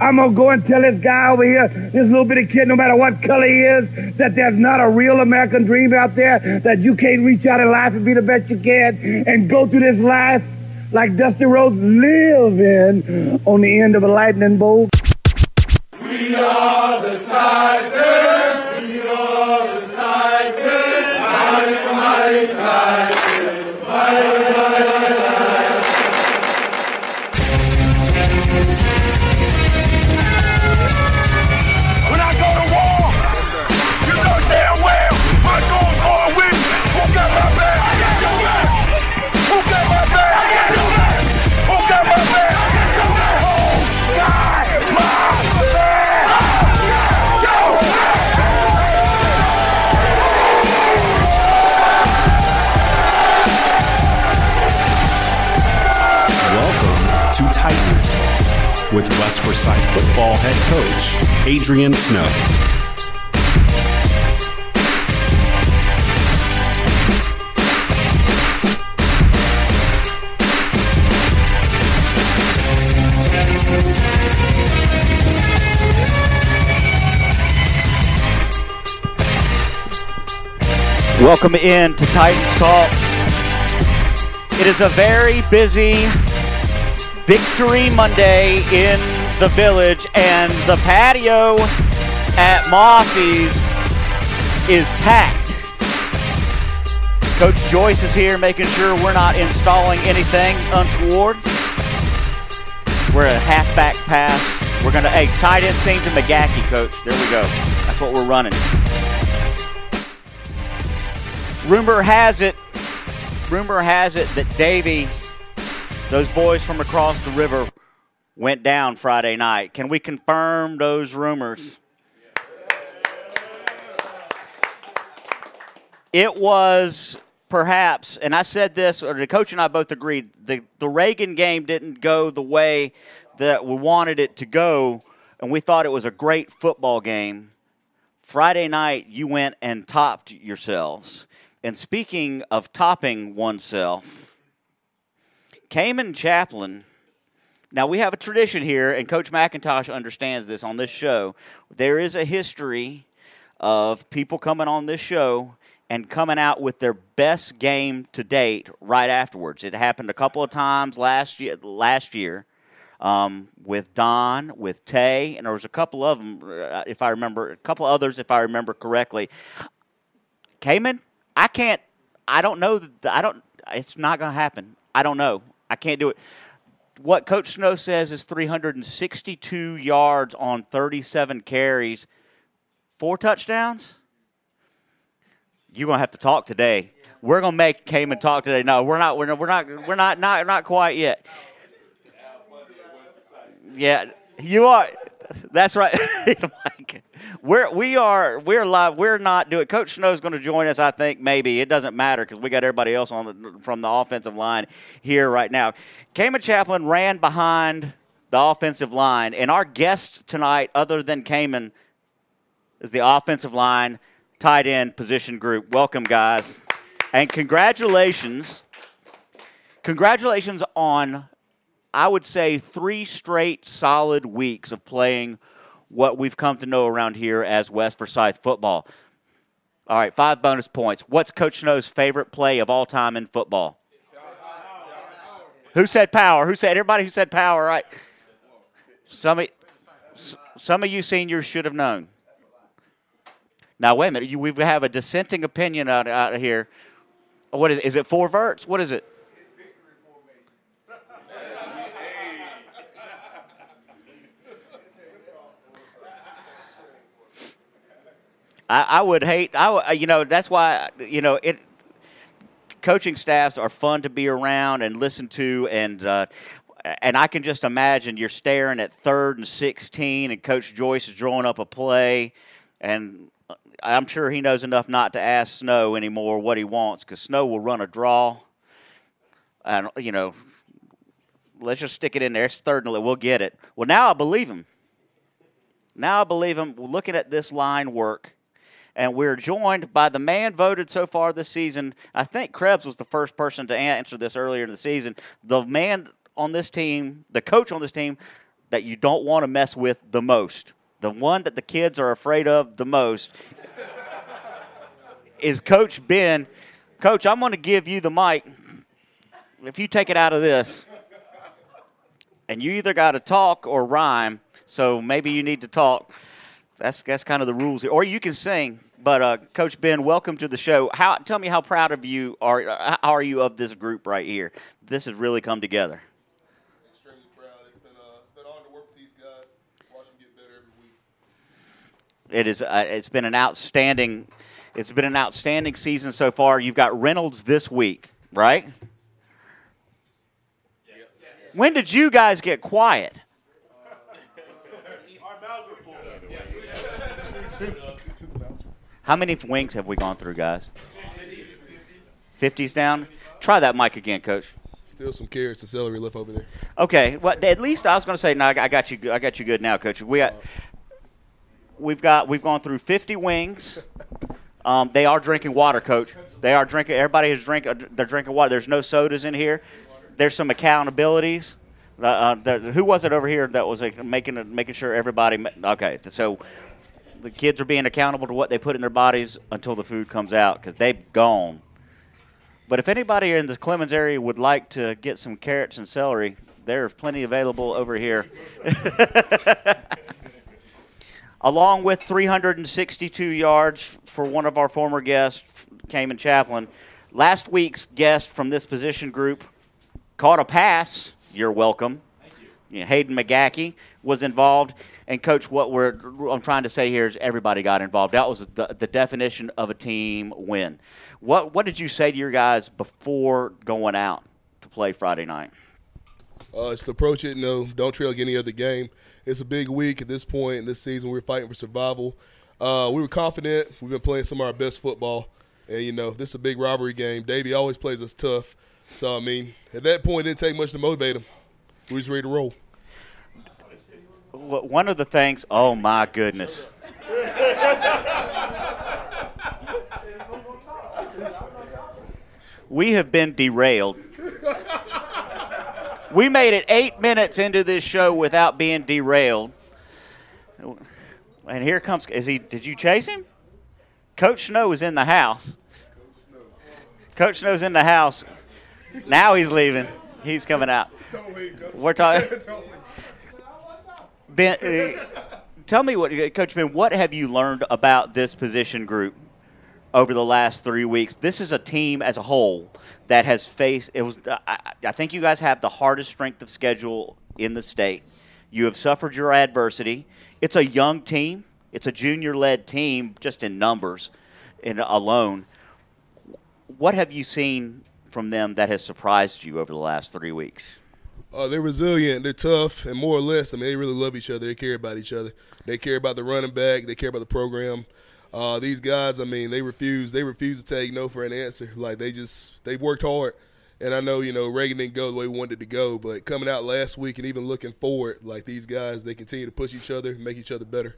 I'm going to go and tell this guy over here, this little bitty kid, no matter what color he is, that there's not a real American dream out there, that you can't reach out in life and be the best you can and go through this life like Dusty Rhodes living on the end of a lightning bolt. We are the Titans. We are the Titans. Mighty, mighty Titans. Mighty with West Forsyth football head coach Adrian Snow. Welcome in to Titans Talk. It is a very busy Victory Monday in the village, and the patio at Mossy's is packed. Coach Joyce is here making sure we're not installing anything untoward. We're a halfback pass. We're going to, hey, tight end seam to McGackey, coach. There we go. That's what we're running. Rumor has it, rumor has it that Davie, those boys from across the river, went down Friday night. Can we confirm those rumors? It was perhaps, and I said this, or the coach and I both agreed, the, the Reagan game didn't go the way that we wanted it to go, and we thought it was a great football game. Friday night, you went and topped yourselves. And speaking of topping oneself, Cayman Chaplin. Now we have a tradition here, and Coach McIntosh understands this on this show. There is a history of people coming on this show and coming out with their best game to date right afterwards. It happened a couple of times last year. Last year, um, with Don, with Tay, and there was a couple of them, uh, if I remember, a couple others, if I remember correctly. Cayman, I can't. I don't know. I don't. It's not going to happen. I don't know. I can't do it. What Coach Snow says is 362 yards on 37 carries, four touchdowns. You're gonna have to talk today. We're gonna make Cayman talk today. No, we're not. We're not. We're not. We're not. Not, not quite yet. Yeah, you are. That's right. We're we are we're live. We're not doing. Coach Snow's going to join us. I think maybe it doesn't matter because we got everybody else on the, from the offensive line here right now. Cayman Chaplin ran behind the offensive line, and our guest tonight, other than Cayman, is the offensive line tight end position group. Welcome, guys, and congratulations. Congratulations on I would say three straight solid weeks of playing what we've come to know around here as West Forsyth football. All right, five bonus points. What's Coach Snow's favorite play of all time in football? Who said power? Who said everybody who said power? Right. Some of, some of you seniors should have known. Now wait a minute. You, we have a dissenting opinion out, out here. What is? Is it four verts? What is it? I, I would hate. I you know that's why you know it. Coaching staffs are fun to be around and listen to, and uh, and I can just imagine you're staring at third and sixteen, and Coach Joyce is drawing up a play, and I'm sure he knows enough not to ask Snow anymore what he wants because Snow will run a draw, and you know, let's just stick it in there. It's third and we'll get it. Well, now I believe him. Now I believe him. Looking at this line work, and we're joined by the man voted so far this season. I think Krebs was the first person to answer this earlier in the season. The man on this team, the coach on this team, that you don't want to mess with the most, the one that the kids are afraid of the most, is Coach Ben. Coach, I'm going to give you the mic. If you take it out of this, and you either got to talk or rhyme, so maybe you need to talk. That's that's kind of the rules here, or you can sing. But uh, Coach Ben, welcome to the show. How tell me how proud of you are how are you of this group right here? This has really come together. Extremely proud. It's been uh, it's been honor to work with these guys. Watch them get better every week. It is. Uh, it's been an outstanding. It's been an outstanding season so far. You've got Reynolds this week, right? When did you guys get quiet? How many wings have we gone through, guys? 50's down. Try that mic again, Coach. Still some carrots and celery left over there. Okay, well, at least I was going to say, no, I got- you. I got you good now, Coach. We got, we've got, we've gone through 50 wings. Um, they are drinking water, Coach. They are drinking. Everybody is drinking. They're drinking water. There's no sodas in here. There's some accountabilities. Uh, uh, there, who was it over here that was making making sure everybody? Okay, so the kids are being accountable to what they put in their bodies until the food comes out because they've gone. But if anybody in the Clemmons area would like to get some carrots and celery, there's plenty available over here. Along with 362 yards for one of our former guests, Cayman Chaplin. Last week's guest from this position group caught a pass. You're welcome. You Hayden McGackey was involved. And coach, what we're I'm trying to say here is everybody got involved. That was the, the definition of a team win. What what did you say to your guys before going out to play Friday night? Uh, it's approach it. No, don't trail any other game. It's a big week at this point in this season. We're fighting for survival. Uh, we were confident. We've been playing some of our best football, and you know this is a big robbery game. Davie always plays us tough. So I mean, at that point, it didn't take much to motivate him. We was ready to roll. One of the things, oh my goodness. We have been derailed. We made it eight minutes into this show without being derailed. And here comes, is he, did you chase him? Coach Snow is in the house. Coach Snow's in the house. Now he's leaving. He's coming out. We're talking. Ben, uh, tell me what, Coach Ben, what have you learned about this position group over the last three weeks? This is a team as a whole that has faced. It was. I, I think you guys have the hardest strength of schedule in the state. You have suffered your adversity. It's a young team. It's a junior-led team, just in numbers, and alone. What have you seen from them that has surprised you over the last three weeks? Uh, they're resilient. They're tough, and more or less, I mean, they really love each other. They care about each other. They care about the running back. They care about the program. Uh, these guys, I mean, they refuse. They refuse to take no for an answer. Like they just they worked hard. And I know you know Reagan didn't go the way we wanted to go, but coming out last week and even looking forward, like these guys, they continue to push each other, make each other better.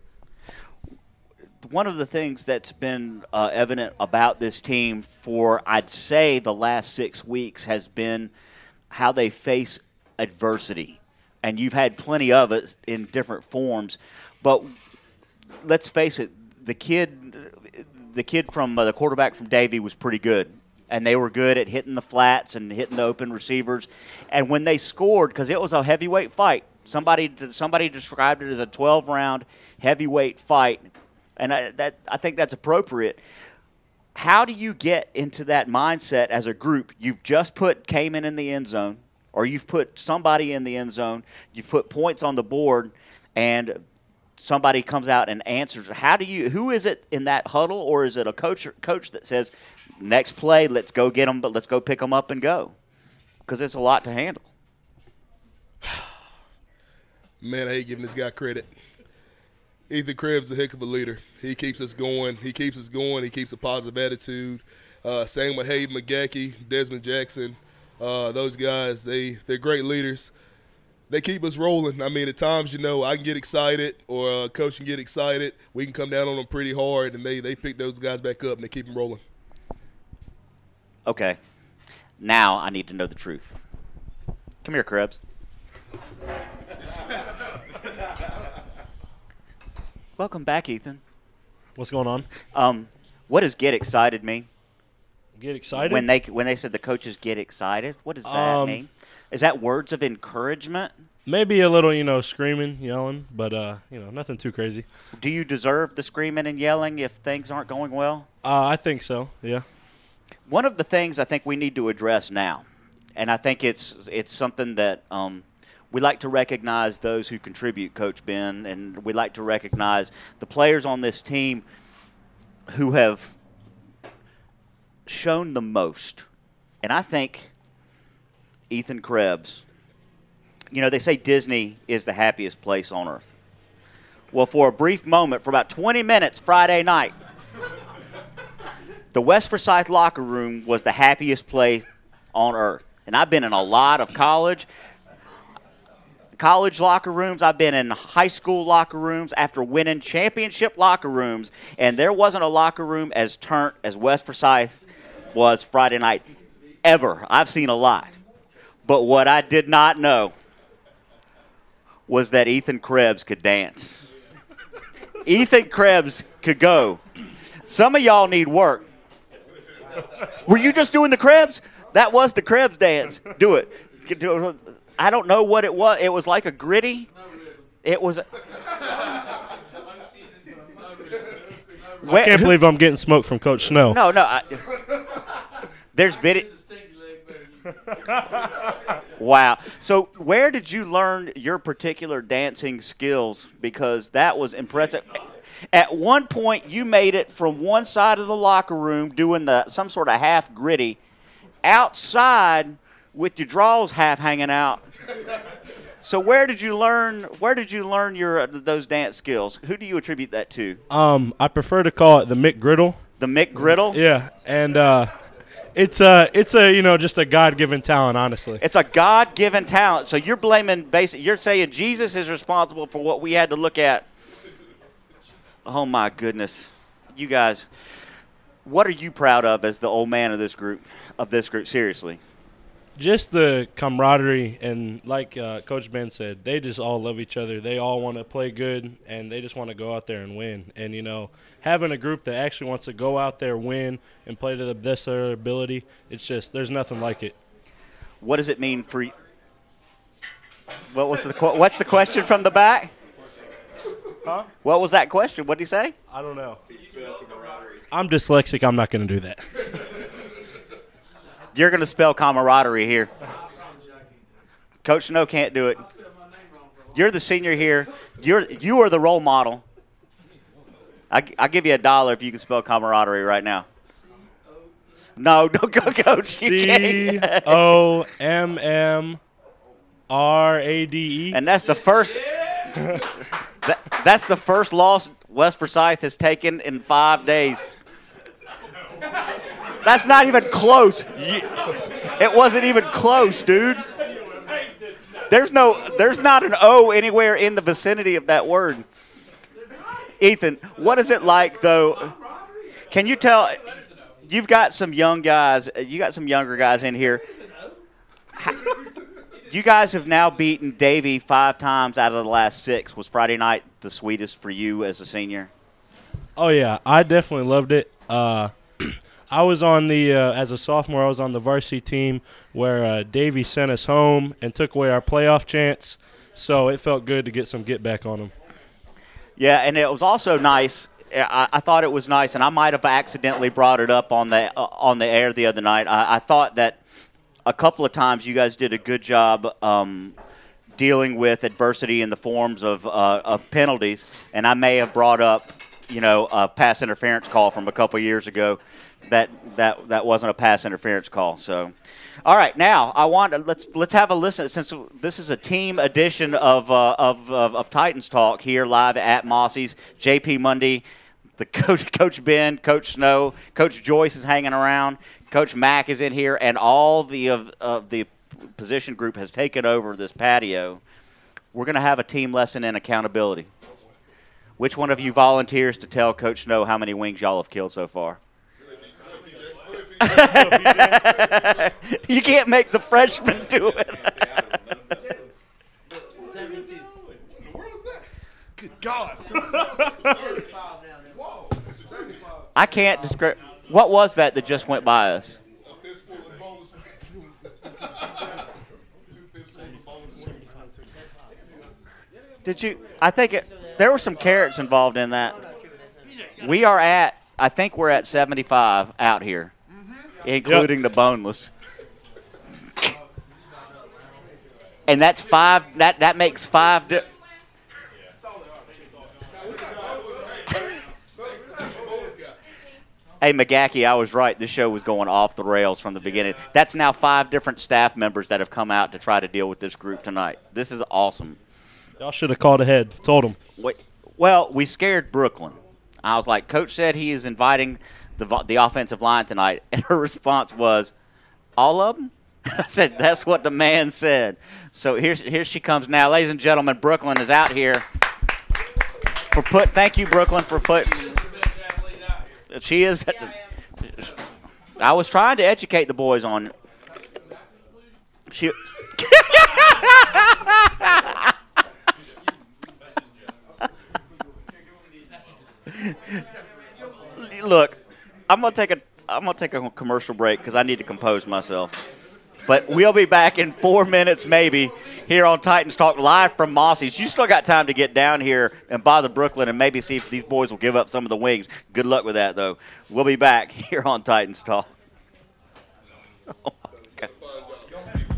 one of the things that's been uh, evident about this team for I'd say the last six weeks has been how they face adversity, and you've had plenty of it in different forms. But let's face it, the kid, the kid from uh, the quarterback from Davie was pretty good. And they were good at hitting the flats and hitting the open receivers. And when they scored, because it was a heavyweight fight, somebody somebody described it as a 12 round heavyweight fight and I, that I think that's appropriate. How do you get into that mindset as a group? You've just put Cayman in the end zone, or you've put somebody in the end zone. You've put points on the board, and somebody comes out and answers. How do you? Who is it in that huddle, or is it a coach coach that says, "Next play, let's go get them, but let's go pick them up and go," because it's a lot to handle. Man, I hate giving this guy credit. Ethan Krebs is a heck of a leader. He keeps us going. He keeps us going. He keeps a positive attitude. Uh, same with Hayden McGackey, Desmond Jackson. Uh, those guys, they they're great leaders. They keep us rolling. I mean, at times, you know, I can get excited or uh, coach can get excited. We can come down on them pretty hard, and they they pick those guys back up and they keep them rolling. Okay, now I need to know the truth. Come here, Krebs. Welcome back, Ethan. What's going on? Um, what does get excited mean? Get excited? When they when they said the coaches get excited, what does that Um, mean? Is that words of encouragement? Maybe a little, you know, screaming, yelling, but uh, you know, nothing too crazy. Do you deserve the screaming and yelling if things aren't going well? Uh, I think so. Yeah. One of the things I think we need to address now, and I think it's it's something that um, we like to recognize those who contribute, Coach Ben, and we like to recognize the players on this team who have shown the most. And I think Ethan Krebs, you know, they say Disney is the happiest place on earth. Well, for a brief moment, for about 20 minutes Friday night, the West Forsyth locker room was the happiest place on earth. And I've been in a lot of college college locker rooms. I've been in high school locker rooms after winning championship locker rooms, and there wasn't a locker room as turnt as West Forsyth was Friday night ever. I've seen a lot. But what I did not know was that Ethan Krebs could dance. Ethan Krebs could go. Some of y'all need work. Were you just doing the Krebs? That was the Krebs dance. Do it. Do it. I don't know what it was. It was like a gritty. It was. I can't believe I'm getting smoke from Coach Snow. No, no. I, there's video. wow. So, where did you learn your particular dancing skills? Because that was impressive. At one point, you made it from one side of the locker room doing the some sort of half gritty, outside with your drawers half hanging out. So, where did you learn? Where did you learn your those dance skills? Who do you attribute that to? Um, I prefer to call it the Mick Griddle. The Mick Griddle. Yeah, and uh, it's a it's a you know just a God given talent, honestly. It's a God given talent. So you're blaming basically you're saying Jesus is responsible for what we had to look at. Oh my goodness. You guys what are you proud of as the old man of this group of this group seriously? Just the camaraderie and like uh, Coach Ben said, they just all love each other. They all want to play good and they just want to go out there and win. And you know, having a group that actually wants to go out there, win, and play to the best of their ability, it's just there's nothing like it. What does it mean for you? What was the qu- what's the question from the back? Huh? What was that question? What did he say? I don't know. I'm dyslexic. I'm not going to do that. You're going to spell camaraderie here. Coach Snow can't do it. You're the senior here. You're you are the role model. I I give you a dollar if you can spell camaraderie right now. No, don't go, coach. You C. O M M R A D E. And that's the first. that, that's the first loss West Forsyth has taken in five days. That's not even close. It wasn't even close, dude. There's no, there's not an O anywhere in the vicinity of that word. Ethan, what is it like though? Can you tell? You've got some young guys. You got some younger guys in here. You guys have now beaten Davie five times out of the last six. Was Friday night the sweetest for you as a senior? Oh yeah, I definitely loved it. Uh, I was on the uh, as a sophomore. I was on the varsity team where uh, Davie sent us home and took away our playoff chance. So it felt good to get some get back on him. Yeah, and it was also nice. I, I thought it was nice, and I might have accidentally brought it up on the uh, on the air the other night. I, I thought that a couple of times you guys did a good job um, dealing with adversity in the forms of uh, of penalties, and I may have brought up, you know, a pass interference call from a couple years ago. That that that wasn't a pass interference call. So, all right, now I want to, let's let's have a listen since this is a team edition of uh, of, of of Titans Talk here live at Mossy's. JP Monday, the coach, Coach Ben, Coach Snow, Coach Joyce is hanging around. Coach Mack is in here, and all the of, of the position group has taken over this patio. We're going to have a team lesson in accountability. Which one of you volunteers to tell Coach Snow how many wings y'all have killed so far? you can't make the freshman do it. Good God. I can't describe. What was that that just went by us? Did you? I think it, there were some carrots involved in that. We are at. I think we're at 75 out here, including the boneless. And that's five. That that makes five. Di- Hey McGackey, I was right. This show was going off the rails from the beginning. That's now five different staff members that have come out to try to deal with this group tonight. This is awesome. Y'all should have called ahead. Told them. Wait, well, we scared Brooklyn. I was like, Coach said he is inviting the the offensive line tonight, and her response was, "All of them." I said, "That's what the man said." So here, here she comes now, ladies and gentlemen. Brooklyn is out here for put. Thank you, Brooklyn, for putting. She is. I was trying to educate the boys on. She. Look, I'm gonna take a I'm gonna take a commercial break because I need to compose myself. But we'll be back in four minutes, maybe, here on Titans Talk live from Mossy's. You still got time to get down here and bother Brooklyn and maybe see if these boys will give up some of the wings. Good luck with that, though. We'll be back here on Titans Talk.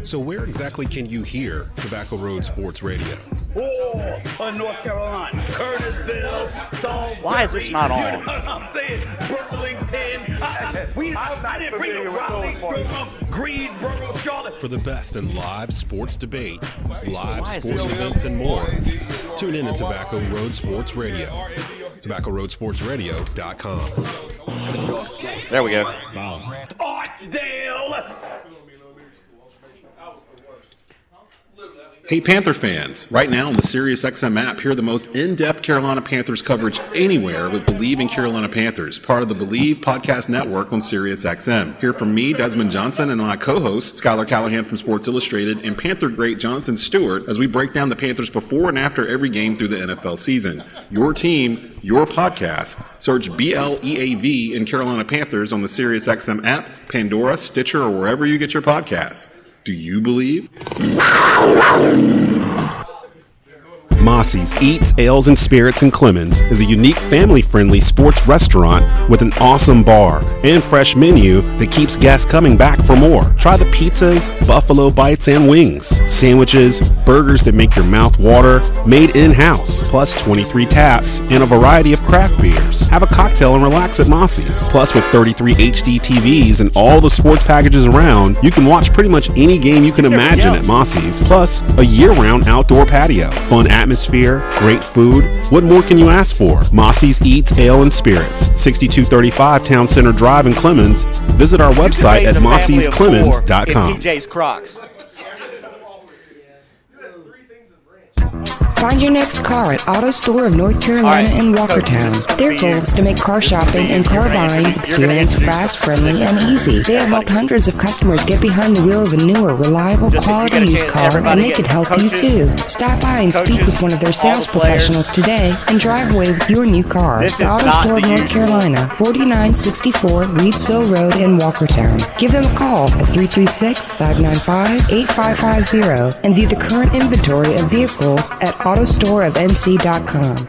My God. So, where exactly can you hear Tobacco Road Sports Radio? Oh, in North Carolina, Curtisville, Salisbury. Why is this not on? You know what I'm saying? Burlington. I, we, I, I didn't bring the Raleigh, Durham, Greensboro, Charlotte. For the best in live sports debate, live sports events, and more, tune in to Tobacco Road Sports Radio. TobaccoRoadSportsRadio.com. There we go. Archdale. Hey Panther fans, right now on the SiriusXM app, hear the most in-depth Carolina Panthers coverage anywhere with Bleav in Carolina Panthers, part of the Bleav podcast network on SiriusXM. Hear from me, Desmond Johnson, and my co-host, Schuyler Callihan from Sports Illustrated, and Panther great Jonathan Stewart as we break down the Panthers before and after every game through the NFL season. Your team, your podcast. Search B-L-E-A-V in Carolina Panthers on the SiriusXM app, Pandora, Stitcher, or wherever you get your podcasts. Do you believe? Mossy's Eats, Ales, and Spirits in Clemmons is a unique family-friendly sports restaurant with an awesome bar and fresh menu that keeps guests coming back for more. Try the pizzas, buffalo bites, and wings, sandwiches, burgers that make your mouth water, made in-house, plus 23 taps and a variety of craft beers. Have a cocktail and relax at Mossy's. Plus, with 33 HD TVs and all the sports packages around, you can watch pretty much any game you can imagine at Mossy's. Plus, a year-round outdoor patio, fun atmosphere, great food. What more can you ask for? Mossy's Eats, Ale, and Spirits, 6235 Town Center Drive in Clemmons. Visit our website at a family of four in mossy'sclemens.com. PJ's Crocs. Find your next car at Auto Store of North Carolina right, in Walkertown. Their goal is to make car shopping and car buying experience fast, friendly, and easy. They have helped hundreds of customers get behind the wheel of a newer, reliable, Just if you quality used car, and they can help you too. Stop by and speak with one of their sales professionals today and drive away with your new car. The Auto Store of North. Carolina, 4964 Reidsville Road in Walkertown. Give them a call at 336-595-8550 and view the current inventory of vehicles at autostoreofnc.com.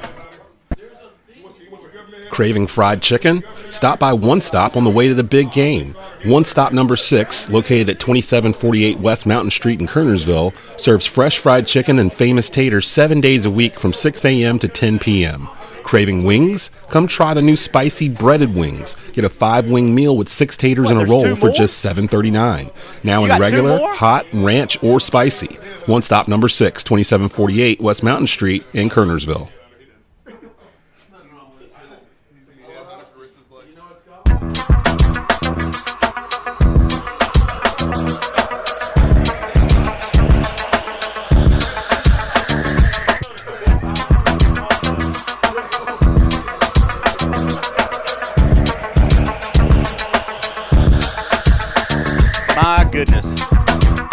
Craving fried chicken? Stop by One Stop on the way to the big game. One Stop number 6, located at 2748 West Mountain Street in Kernersville, serves fresh fried chicken and famous taters 7 days a week from 6 a.m. to 10 p.m. Craving wings? Come try the new spicy breaded wings. Get a 5-wing meal with 6 taters What, and a roll for just $7.39. Now You in regular, hot, ranch, or spicy. One Stop number 6, 2748 West Mountain Street in Kernersville. Goodness.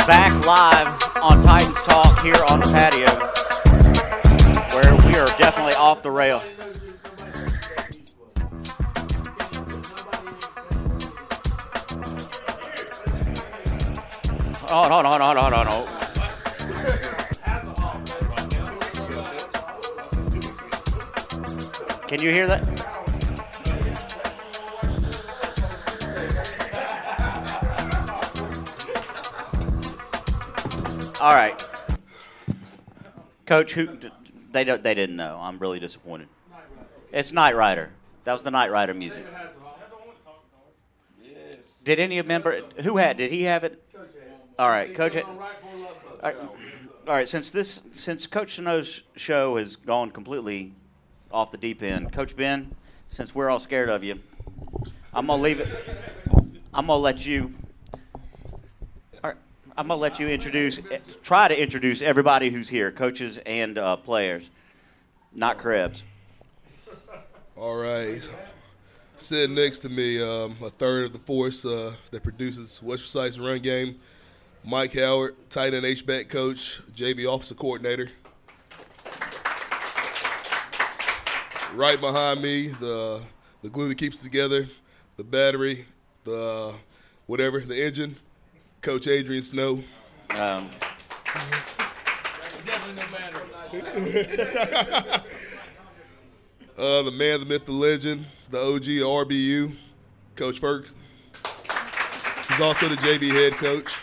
Back live on Titans Talk here on the patio, where We are definitely off the rail. On, hold on, hold on, hold on. Can you hear that? All right, Coach. Who they don't they didn't know. I'm really disappointed. It's Knight Rider. That was the Knight Rider music. Did any member who had? Did he have it? All right, Coach. All right, all right, since this since Coach Sano's show has gone completely off the deep end, Coach Ben, since we're all scared of you, I'm gonna leave it. I'm gonna let you. I'm gonna let you introduce, try to introduce everybody who's here, coaches and uh, players, not Krebs. All right. Sitting next to me, um, a third of the force uh, that produces West Forsyth's run game, Mike Howard, tight end H-back coach, JV officer coordinator. Right behind me, the the glue that keeps together, the battery, the whatever, the engine, Coach Adrian Snow. Um, Uh, the man, the myth, the legend, the OG of RBU, Coach Ferg. He's also the JV head coach.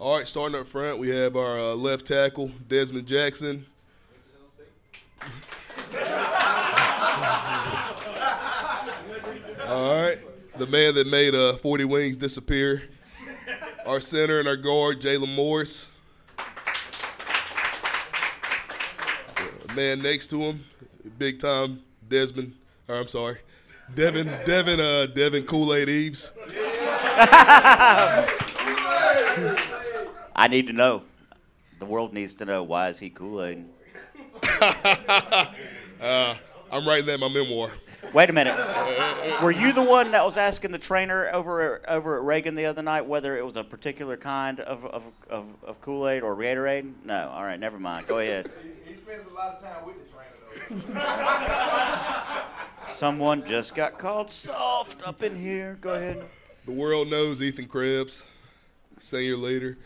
All right, starting up front, we have our uh, left tackle, Desmond Jackson. All right, the man that made uh, 40 Wings disappear. Our center and our guard, Jalen Morris. The man next to him, big time Desmond, or I'm sorry, Devin, Devin, uh, Devin Kool Aid Eves. I need to know. The world needs to know why is he Kool Aid? Uh, I'm writing that in my memoir. Wait a minute. Were you the one that was asking the trainer over at, over at Reagan the other night whether it was a particular kind of, of, of, of Kool Aid or Gatorade? No. All right, never mind. Go ahead. He spends a lot of time with the trainer, though. Someone just got called soft up in here. Go ahead. The world knows Ethan Krebs, senior leader.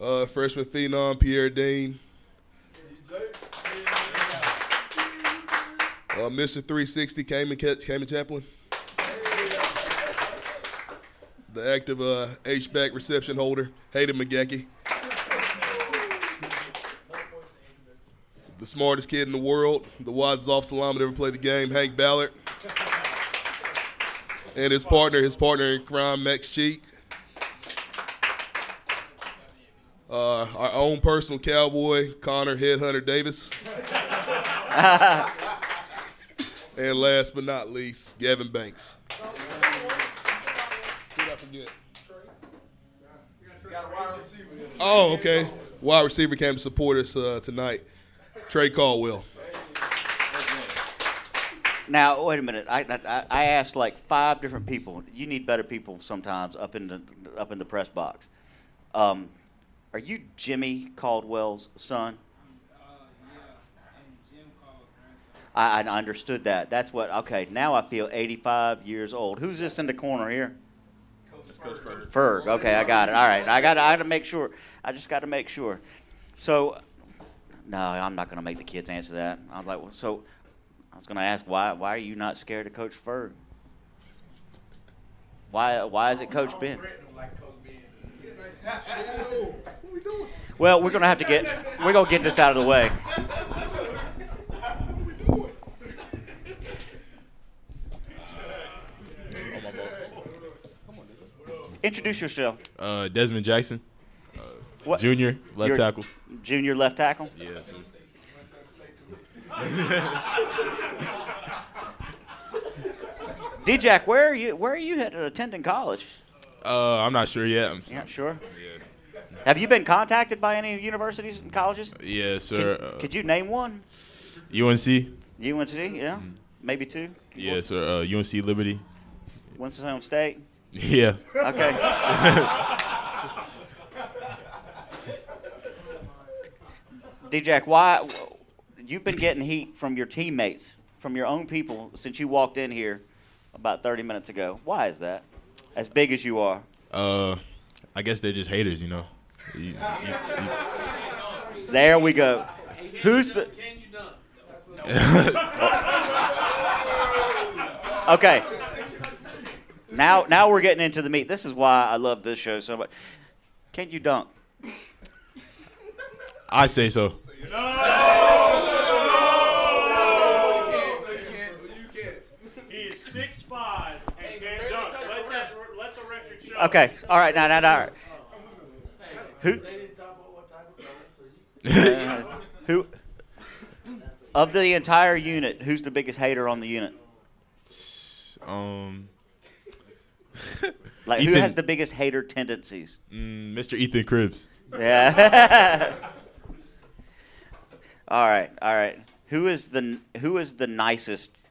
Uh, freshman phenom Pierre Dean. Uh, Mr. 360 Cayman, Ca- Cayman Chaplin. The active uh, H-back reception holder, Hayden McGackey. The smartest kid in the world, the wisest offensive lineman ever play the game, Hank Ballard. And his partner, his partner in crime, Max Cheek. Uh, our own personal cowboy, Connor Headhunter Davis. and last but not least, Gavin Banks. Who'd I forget? Oh, okay. Wide receiver came to support us uh, tonight. Trey Caldwell. Now, wait a minute. I, I, I asked like five different people. You need better people sometimes up in the up in the press box. Um, are you Jimmy Caldwell's son? I, I understood that. That's what. Okay, now I feel 85 years old. Who's this in the corner here? Coach Ferg. Okay, I got it. All right, I got. I got to make sure. I just got to make sure. So, no, I'm not going to make the kids answer that. I was like, well, so I was going to ask why. Why are you not scared of Coach Ferg? Why? Why is it Coach Ben? Well, we're going to have to get. We're going to get this out of the way. Introduce yourself. Uh, Desmond Jackson, What? junior, left You're- tackle. Junior left tackle. Yes. sir. D-Jack, where are you? Where are you headed attending college? Uh, I'm not sure yet. I'm, You're not sure. Have you been contacted by any universities and colleges? yes, Can- sir. Uh, could you name one? UNC. UNC, yeah, maybe two. Yes, sir. Uh, UNC Liberty. Winston-Salem State. Yeah. Okay. D-Jack, why? you've been getting heat from your teammates, from your own people since you walked in here about 30 minutes ago. Why is that? As big as you are. Uh, I guess they're just haters, you know. You- you- There we go. Who's the? okay. Now, now we're getting into the meat. This is why I love this show so much. Can you dunk? I say so. He six five and can't dunk. Let, that, let the record show. Okay. All right. Now, now, now. Who? Uh, who? Of the entire unit, who's the biggest hater on the unit? Um, Like, who has the biggest hater tendencies? mm, Mr. Ethan Krebs. Yeah. all right, all right. Who is the who is the nicest?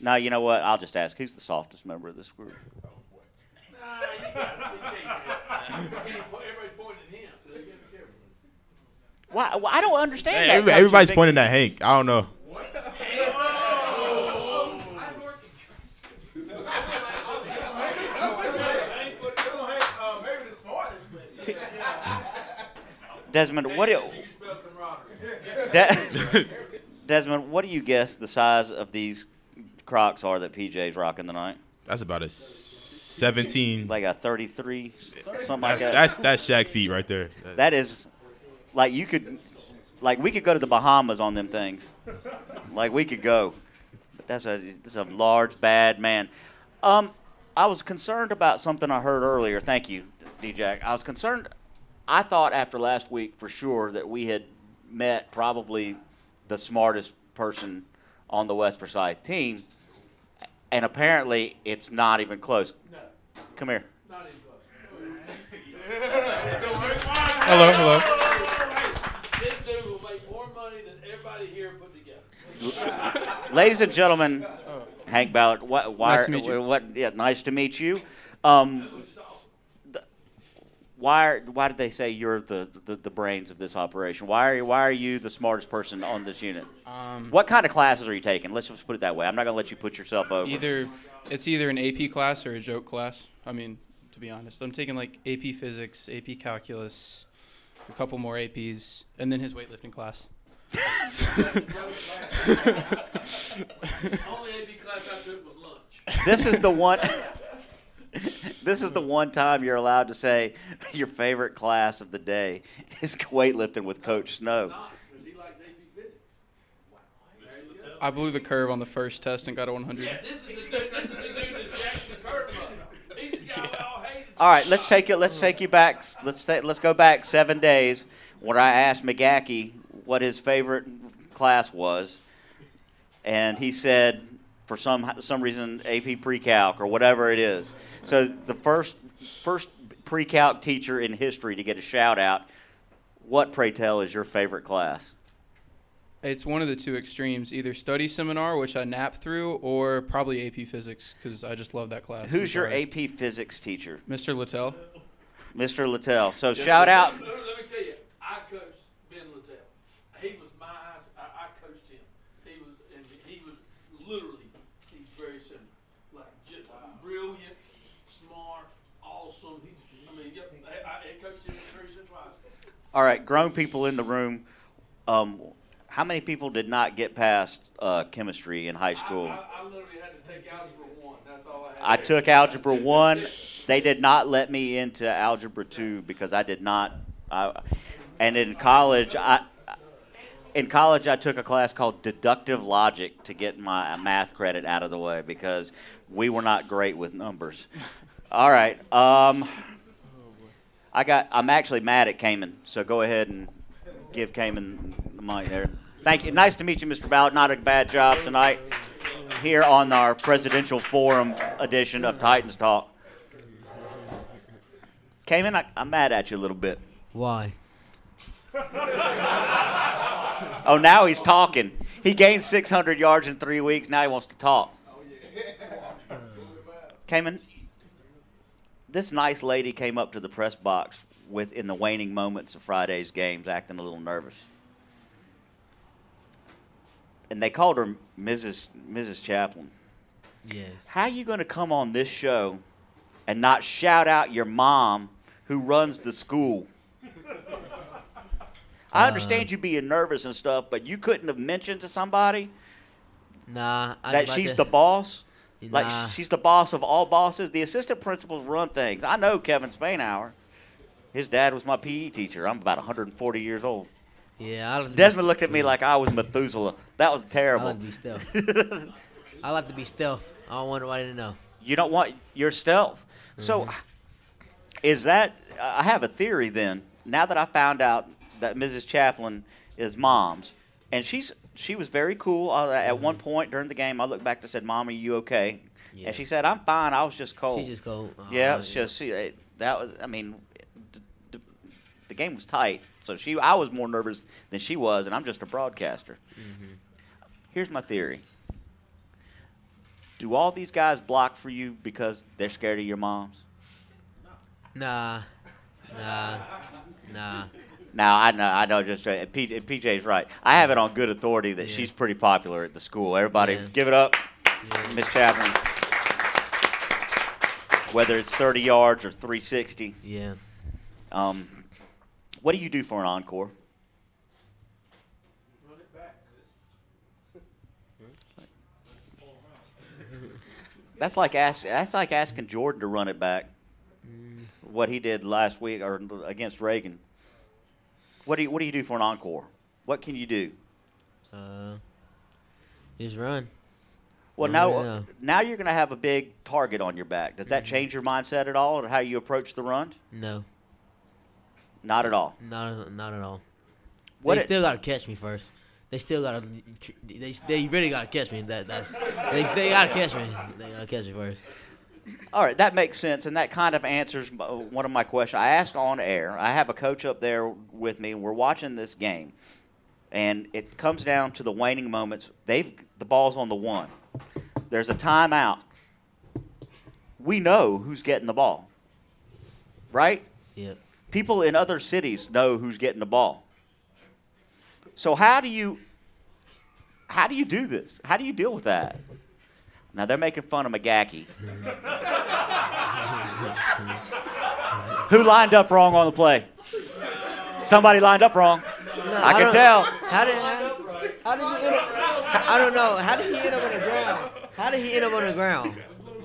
No, you know what? I'll just ask. Who's the softest member of this group? Why? why- I don't understand Hey, that. everybody- everybody's pointing at Hank. I don't know. Desmond, what do De- Desmond, what do you guess the size of these Crocs are that PJ's rocking tonight? That's about a 17. Like a 33, something like That's that. that's that's Shaq feet right there. That is, like you could, like we could go to the Bahamas on them things. Like we could go. But that's a that's a large bad man. Um, I was concerned about something I heard earlier. Thank you, DJ. I was concerned. I thought after last week for sure that we had met probably the smartest person on the West Forsyth team, and apparently it's not even close. Come here. Hello, hello. This dude will make more money than everybody here put together. Ladies and gentlemen, Hank Ballard. What? Why? Nice to meet you. What? Yeah, nice to meet you. Um, th- why? are- Why did they say you're the, the, the brains of this operation? Why are you, Why are you the smartest person on this unit? Um, what kind of classes are you taking? Let's just put it that way. I'm not gonna let you put yourself over. Either it's either an AP class or a joke class. I mean, to be honest, I'm taking like AP Physics, AP Calculus, a couple more APs, and then his weightlifting class. Only AP class I took was lunch. This is the one. this is the one time you're allowed to say your favorite class of the day is weightlifting with Coach Snow. Because he likes AP physics. I blew the curve on the first test and got a 100. Yeah, this is the dude, this is the dude that jacked the curve up. He's the guy we all hated. All right, let's take it. Let's take you back. Let's ta- let's go back seven days when I asked McGackey what his favorite class was, and he said for some some reason AP pre-calc or whatever it is. So the first first pre-calc teacher in history to get a shout out. What pray tell is your favorite class? It's one of the two extremes, either study seminar, which I nap through, or probably AP Physics, because I just love that class. Who's your Sorry. AP physics teacher? Mr. Littell. Mr. Littell. So shout out. Let me tell you, I coached Ben Littell. He was my high. s- I, I coached him. He was, and he was literally, he's very similar. Like just brilliant, smart, awesome. He, I mean, yep, I, I, I coached him at Missouri Central High School. All right, grown people in the room. Um, how many people did not get past uh, chemistry in high school? I, I literally had to take algebra one. That's all I had. I took algebra one. They did not let me into algebra two because I did not. I, and in college, I in college I took a class called deductive logic to get my math credit out of the way because we were not great with numbers. All right. Um, I got. I'm actually mad at Cayman, so go ahead and give Cayman the mic there. Thank you. Nice to meet you, Mr. Ballard. Not a bad job tonight here on our presidential forum edition of Titans Talk. Cayman, I, I'm mad at you a little bit. Why? Oh, now he's talking. He gained 600 yards in three weeks. Now he wants to talk. Cayman, this nice lady came up to the press box with in the waning moments of Friday's games, acting a little nervous. and they called her Mrs. Mrs. Chaplin. Yes. How are you going to come on this show and not shout out your mom who runs the school? I understand you being nervous and stuff, but you couldn't have mentioned to somebody Nah. That she's to- the boss. Like Nah. she's the boss of all bosses. The assistant principals run things. I know Kevin Spainhour. His dad was my PE teacher. I'm about 140 years old. Yeah. I be- Desmond looked at me like I was Methuselah. That was I terrible. like to be stealth. I like to be stealth. I don't want nobody to know. You don't want your stealth. So, Mm-hmm. is that? I have a theory then. Now that I found out that Mrs. Chaplin is mom's, and she's she was very cool. Uh, at one point during the game, I looked back and said, "Mom, are you okay?" Mm-hmm. Yeah. And she said, "I'm fine. I was just cold." She just cold. yeah, Oh, it's just she, it- that was. I mean, d- d- the game was tight, so she. I was more nervous than she was, and I'm just a broadcaster. Mm-hmm. Here's my theory. Do all these guys block for you because they're scared of your moms? Nah. Nah. Nah. Now I know, I know. Just uh, P, and PJ's right. I have it on good authority that she's pretty popular at the school. Everybody, Yeah. give it up, Miss Chaplin. Whether it's 30 yards or 360. Yeah. Um, what do you do for an encore? Run it back. That's like ask, That's like asking Jordan to run it back. What he did last week or against Reagan. What do you What do you do for an encore? What can you do? Uh. Just run. Well, now don't now you're going to have a big target on your back. Does that change your mindset at all, or how you approach the run? No. Not at all. Not not at all. What they it- still gotta catch me first. They still gotta. They they really gotta catch me. That that's. They they gotta catch me. They gotta catch me first. All right, that makes sense, and that kind of answers uh, one of my questions. I asked on air. I have a coach up there with me. and We're watching this game, and it comes down to the waning moments. They've the ball's on the one. There's a timeout. We know who's getting the ball, right? Yep. People in other cities know who's getting the ball. So how do you how do you do this? How do you deal with that? Now they're making fun of McGackey. Who lined up wrong on the play? Somebody lined up wrong. I can tell. How did how, how did he end up? I don't know. How did he end up on the ground? How did he end up on the ground?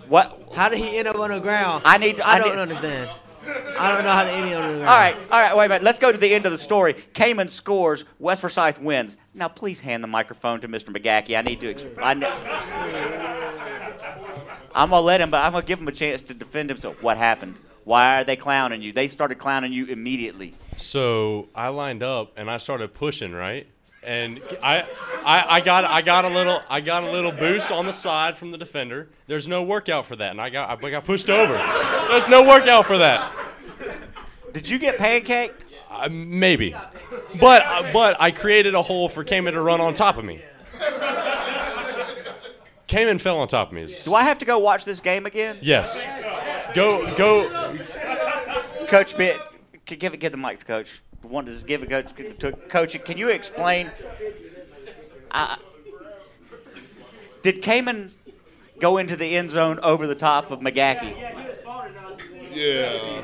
What? How did he end up on the ground? I need to- I, I don't need- understand. I don't know how to end up on the ground. All right, all right, wait a minute. Let's go to the end of the story. Cayman scores. West Forsyth wins. Now, please hand the microphone to Mr. McGackey. I need to. Exp- I ne- I'm gonna let him, but I'm gonna give him a chance to defend himself. What happened? Why are they clowning you? They started clowning you immediately. So I lined up and I started pushing right, and I, I, I got I got a little I got a little boost on the side from the defender. There's no workout for that, and I got I got pushed over. There's no workout for that. Did you get pancaked? Uh, maybe, but uh, but I created a hole for Cayman to run on top of me. Cayman fell on top of me. Do I have to go watch this game again? Yes. Go go. Coach Bit, give it, give the mic to Coach. One to give a coach to Coach. Can you explain? I, did Cayman go into the end zone over the top of McGackey? Yeah.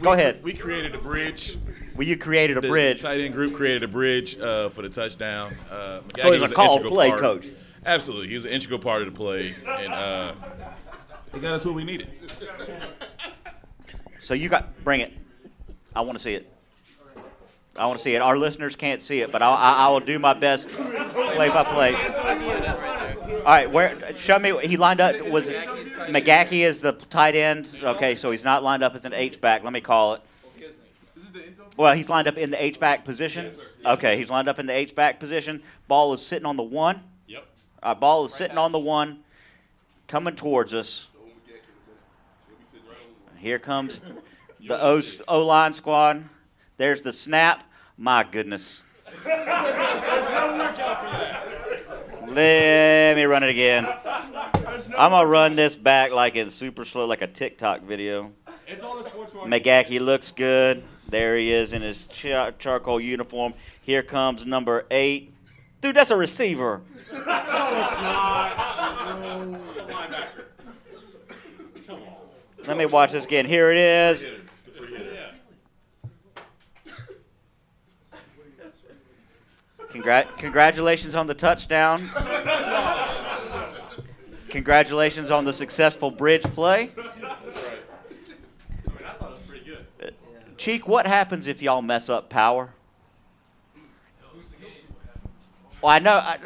Go ahead. We created a bridge. Well, you created a The bridge. tight end group created a bridge uh, for the touchdown. Uh, So he's McGahee a was an called play part- coach. Absolutely, he was an integral part of the play, and uh, he got us what we needed. So you got bring it. I want to see it. I want to see it. Our listeners can't see it, but I, I, I will do my best, play by play. All right, where? Show me. He lined up. Was it is the tight end? Okay, so he's not lined up as an H back. Let me call it. Well, he's lined up in the H back position. Okay, he's lined up in the H back position. Ball is sitting on the one. Yep. Uh, ball is sitting on the one, coming towards us. Here comes the O O line squad. There's the snap. My goodness. Let me run it again. I'm gonna run this back like it's super slow, like a TikTok video. It's on the sports. McGackey looks good. There he is in his char- charcoal uniform. Here comes number eight. Dude, that's a receiver. No, it's not. Let me watch this again. Here it is. Congrat- congratulations on the touchdown. Congratulations on the successful bridge play. I mean I thought it was pretty good. Cheek, what happens if y'all mess up power? Well, I know. I,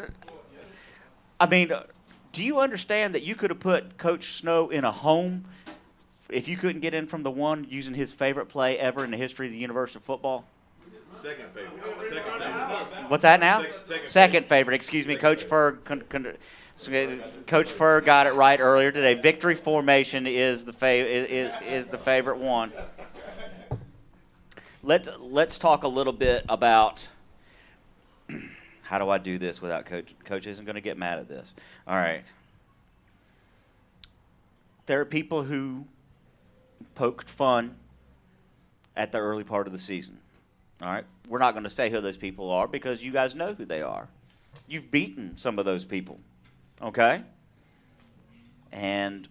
I mean, do you understand that you could have put Coach Snow in a home if you couldn't get in from the one using his favorite play ever in the history of the University of Football? Second favorite. Second favorite. What's that now? Second, second favorite. Excuse me, Coach Ferg. Con, con, Coach Ferg got it right earlier today. Victory formation is the fav- is, is the favorite one. Let Let's talk a little bit about how do I do this without coach. Coach isn't going to get mad at this. All right. There are people who poked fun at the early part of the season. All right. We're not going to say who those people are because you guys know who they are. You've beaten some of those people. Okay? And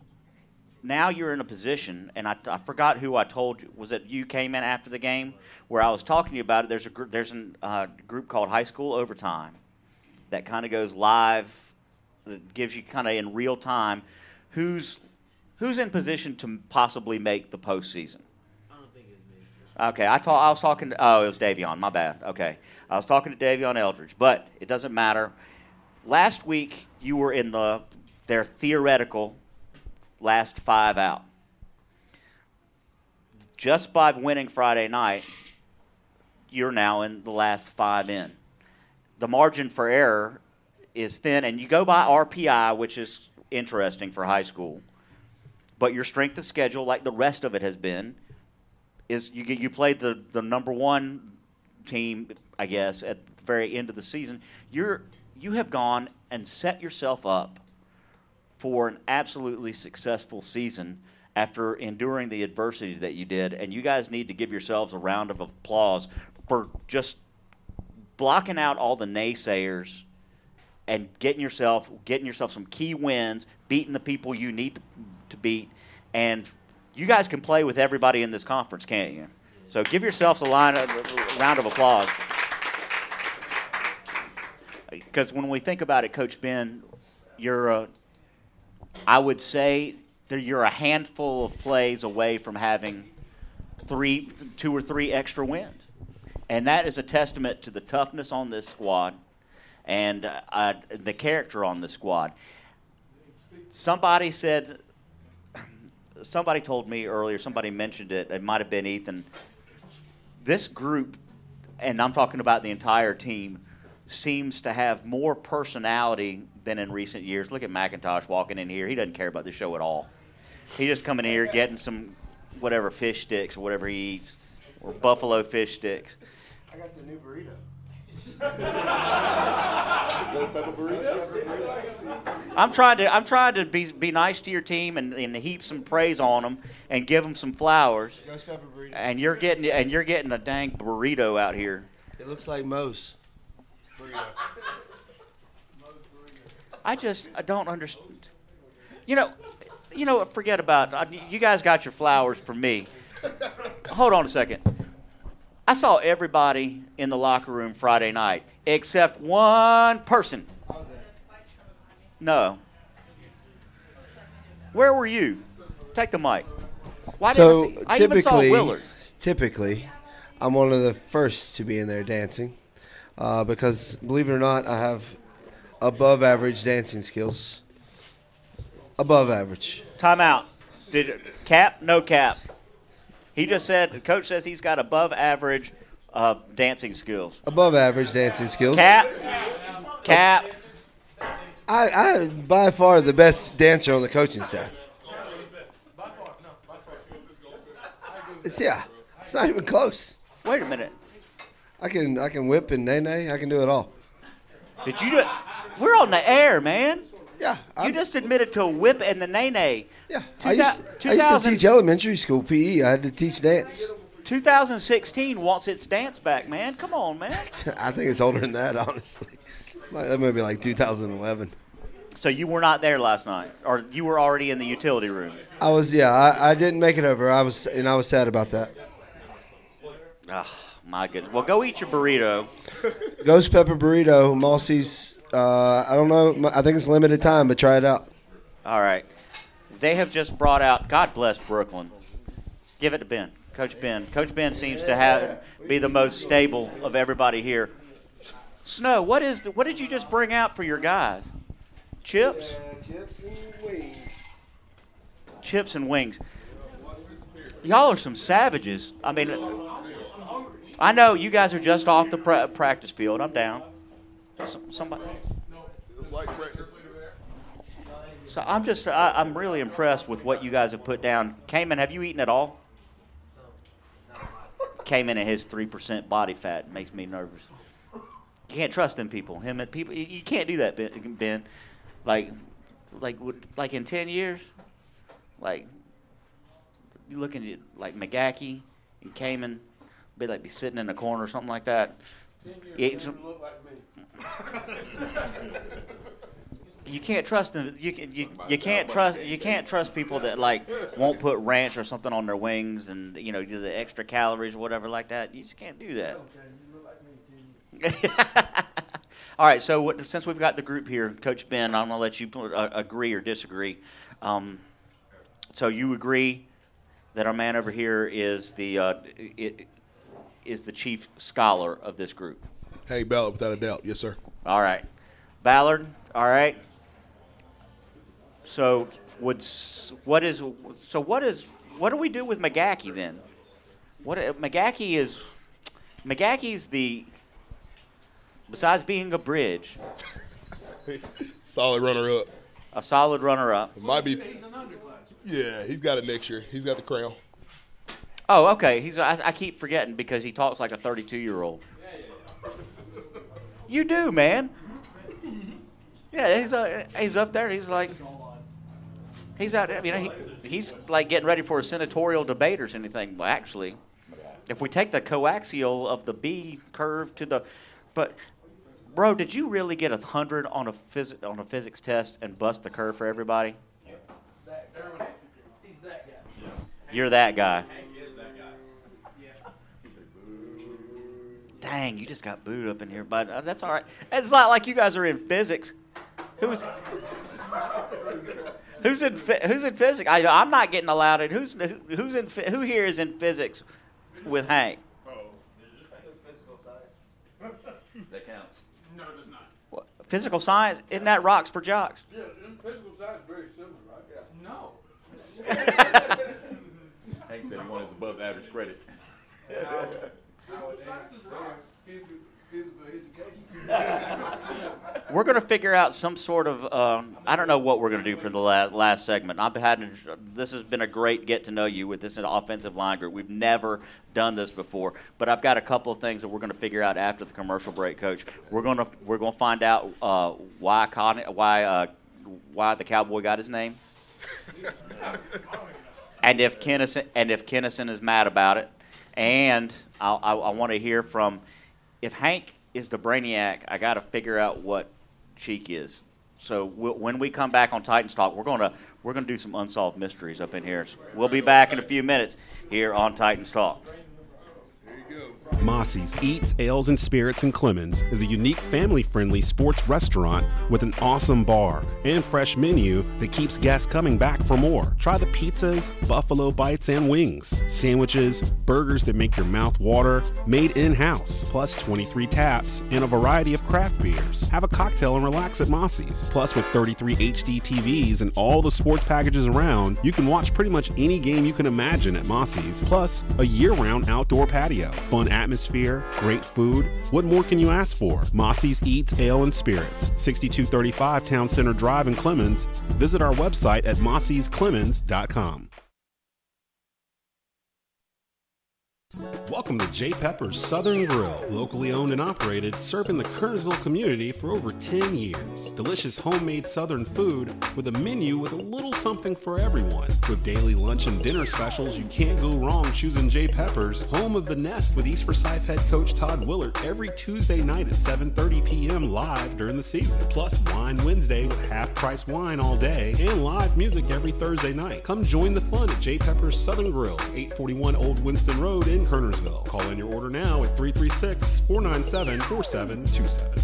now you're in a position, and I, I forgot who I told you. Was it you came in after the game where I was talking to you about it? There's a group, there's a uh, group called High School Overtime that kind of goes live, that gives you kind of in real time who's who's in position to possibly make the postseason. Okay, I, ta- I was talking to, oh, it was Davion, my bad. Okay. I was talking to Davion Eldridge, but it doesn't matter. Last week, you were in the their theoretical last five out. Just by winning Friday night, you're now in the last five in. The margin for error is thin, and you go by RPI, which is interesting for high school. But your strength of schedule, like the rest of it has been, is you you played the, the number one team, I guess, at the very end of the season. You're you have gone and set yourself up for an absolutely successful season after enduring the adversity that you did, and you guys need to give yourselves a round of applause for just blocking out all the naysayers and getting yourself getting yourself some key wins, beating the people you need to, to beat, and you guys can play with everybody in this conference, can't you? So give yourselves a, line a round of applause. Because when we think about it, Coach Ben, you're a, I would say that you're a handful of plays away from having three, two or three extra wins, and that is a testament to the toughness on this squad and uh, the character on the squad. Somebody said, somebody told me earlier, somebody mentioned it, it might have been Ethan. This group, and I'm talking about the entire team, seems to have more personality than in recent years. Look at McIntosh walking in here. He doesn't care about the show at all. He just coming in here getting some whatever fish sticks or whatever he eats, or buffalo fish sticks. I got the new burrito. Ghost pepper burritos? I'm trying to I'm trying to be be nice to your team and, and heap some praise on them and give them some flowers. Ghost pepper burrito. And you're getting and you're getting a dang burrito out here. It looks like Moe's. I just I don't understand. You know, you know. Forget about uh, you guys. Got your flowers for me. Hold on a second. I saw everybody in the locker room Friday night except one person. No. Where were you? Take the mic. Why so didn't I see? I even saw typically, Willard. typically, I'm one of the first to be in there dancing, uh, because believe it or not, I have above average dancing skills. Above average. Timeout. Did cap? No cap. He just said. The coach says he's got above average uh, dancing skills. Above average dancing skills. Cap. Cap. I, I by far the best dancer on the coaching staff. It's yeah. It's not even close. Wait a minute. I can I can whip and nae nae. I can do it all. Did you do it? We're on the air, man. Yeah. You just admitted to a whip and the nae nae. Yeah. I used, I used to teach elementary school PE. I had to teach dance. 2016 wants its dance back, man. Come on, man. I think it's older than that, honestly. That might be like 2011. So you were not there last night, or you were already in the utility room. I was, yeah, I, I didn't make it over. I was, and I was sad about that. Oh, my goodness. Well, go eat your burrito. Ghost pepper burrito, Mossy's. Uh, I don't know. I think it's limited time, but try it out. All right. They have just brought out. God bless Brooklyn. Give it to Ben, Coach Ben. Coach Ben seems to have be the most stable of everybody here. Snow, what is the, what did you just bring out for your guys? Chips. chips and wings. Chips and wings. Y'all are some savages. I mean, I know you guys are just off the pra- practice field. I'm down. Some- Somebody. So I'm just, I, I'm really impressed with what you guys have put down. Cayman, have you eaten at all? Cayman and his three percent body fat makes me nervous. You can't trust them people. Him and people, you, can't do that, Ben. ben. Like, like, like in ten years, like you looking at like McGackey and Cayman, be like be sitting in a corner or something like that. You ate some- look like me. you can't trust them. You can, you, you can't trust you can't trust people that like won't put ranch or something on their wings and you know do the extra calories or whatever like that. You just can't do that. All right, so what, since we've got the group here, Coach Ben, I'm gonna let you uh, agree or disagree. Um, so you agree that our man over here is the uh, i- is the chief scholar of this group. Hey, Ballard, without a doubt. Yes, sir. All right, Ballard. All right. So would what is so what is what do we do with McGackey then? What McGackey is McGackey's the besides being a bridge, Solid runner up. a solid runner up. Might be. Yeah, he's got it next year. He's got the crown. Oh, okay. He's I, I keep forgetting because he talks like a 32 year old. You do, man. Yeah, he's uh, he's up there. He's like, he's out. You know, he, he's like getting ready for a senatorial debate or anything. Well, actually, if we take the coaxial of the B curve to the, but, bro, did you really get a hundred on a phys- on a physics test and bust the curve for everybody? You're that guy. Dang, you just got booed up in here, but uh, that's all right. It's not like you guys are in physics. Who's who's in who's in physics? I, I'm not getting allowed in. Who's who, who's in who here is in physics with Hank? Oh, physical science. that counts. No, it does not. What, physical science isn't that rocks for jocks? Yeah, in physical science is very similar, right? Yeah. No. Hank said he wanted his above average credit. We're going to figure out some sort of. Um, I don't know what we're going to do for the last, last segment. I've had this has been a great get to know you with this offensive line group. We've never done this before, but I've got a couple of things that we're going to figure out after the commercial break, Coach. We're going to we're going to find out uh, why Con- why uh, why the cowboy got his name, and if Kennison and if Kennison is mad about it, and I, I, I want to hear from if Hank is the brainiac, I got to figure out what Cheek is. So we'll, when we come back on Titans Talk, we're gonna we're gonna do some unsolved mysteries up in here. So we'll be back in a few minutes here on Titans Talk. Mossy's Eats, Ales, and Spirits in Clemmons is a unique family friendly sports restaurant with an awesome bar and fresh menu that keeps guests coming back for more. Try the pizzas, buffalo bites, and wings, sandwiches, burgers that make your mouth water, made in house, plus 23 taps and a variety of craft beers. Have a cocktail and relax at Mossy's. Plus, with 33 HD TVs and all the sports packages around, you can watch pretty much any game you can imagine at Mossy's. Plus, a year round outdoor patio, fun atmosphere, great food. What more can you ask for? Mossy's Eats, Ale, and Spirits, 6235 Town Center Drive in Clemmons. Visit our website at mossy'sclemmons.com. Welcome to J Pepper's Southern Grill, locally owned and operated, serving the Kernersville community for over 10 years. Delicious homemade Southern food with a menu with a little something for everyone. With daily lunch and dinner specials, you can't go wrong choosing J Pepper's, home of the Nest with East Forsyth head coach Todd Willard every Tuesday night at 7:30 p.m. live during the season. Plus Wine Wednesday with half-price wine all day and live music every Thursday night. Come join the fun at J Pepper's Southern Grill, 841 Old Winston Road in Kernersville. Call in your order now at 336 497 4727.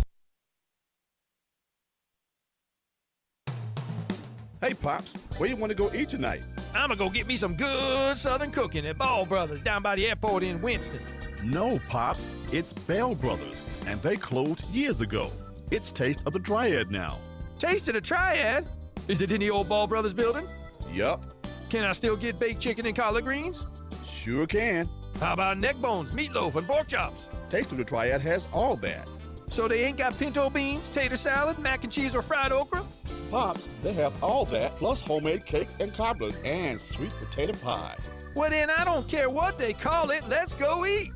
Hey, Pops, where you want to go eat tonight? I'm gonna go get me some good Southern cooking at Ball Brothers down by the airport in Winston. No, Pops, it's Bell Brothers, and they closed years ago. It's Taste of the Triad now. Taste of the Triad? Is it in the old Ball Brothers building? Yup, Can I still get baked chicken and collard greens? sure can. How about neck bones, meatloaf, and pork chops? Taste of the Triad has all that. So they ain't got pinto beans, tater salad, mac and cheese, or fried okra? Pops, they have all that, plus homemade cakes and cobblers and sweet potato pie. Well, then I don't care what they call it. Let's go eat.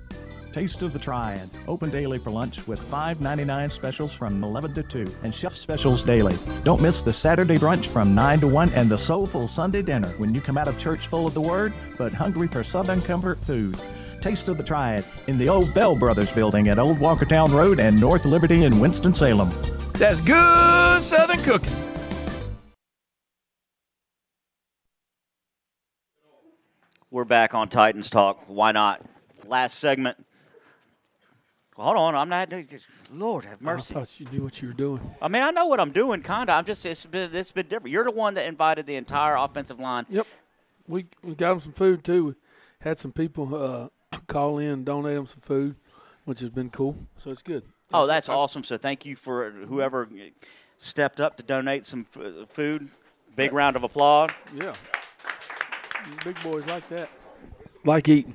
Taste of the Triad. Open daily for lunch with $5.99 specials from 11 to 2 and chef specials daily. Don't miss the Saturday brunch from 9 to 1 and the soulful Sunday dinner when you come out of church full of the Word but hungry for Southern comfort food. Taste of the Triad in the old Bell Brothers building at Old Walkertown Road and North Liberty in Winston-Salem. That's good Southern cooking. We're back on Titans Talk. Why not? Last segment. Hold on, I'm not. Lord have mercy. I thought you knew what you were doing. I mean, I know what I'm doing, kinda. I'm just it's been it's been different. You're the one that invited the entire offensive line. Yep. We we got them some food too. We had some people uh, call in donate them some food, which has been cool. So it's good. Oh, that's awesome. So thank you for whoever stepped up to donate some f- food. Big round of applause. Yeah. Big boys like that. Like eating.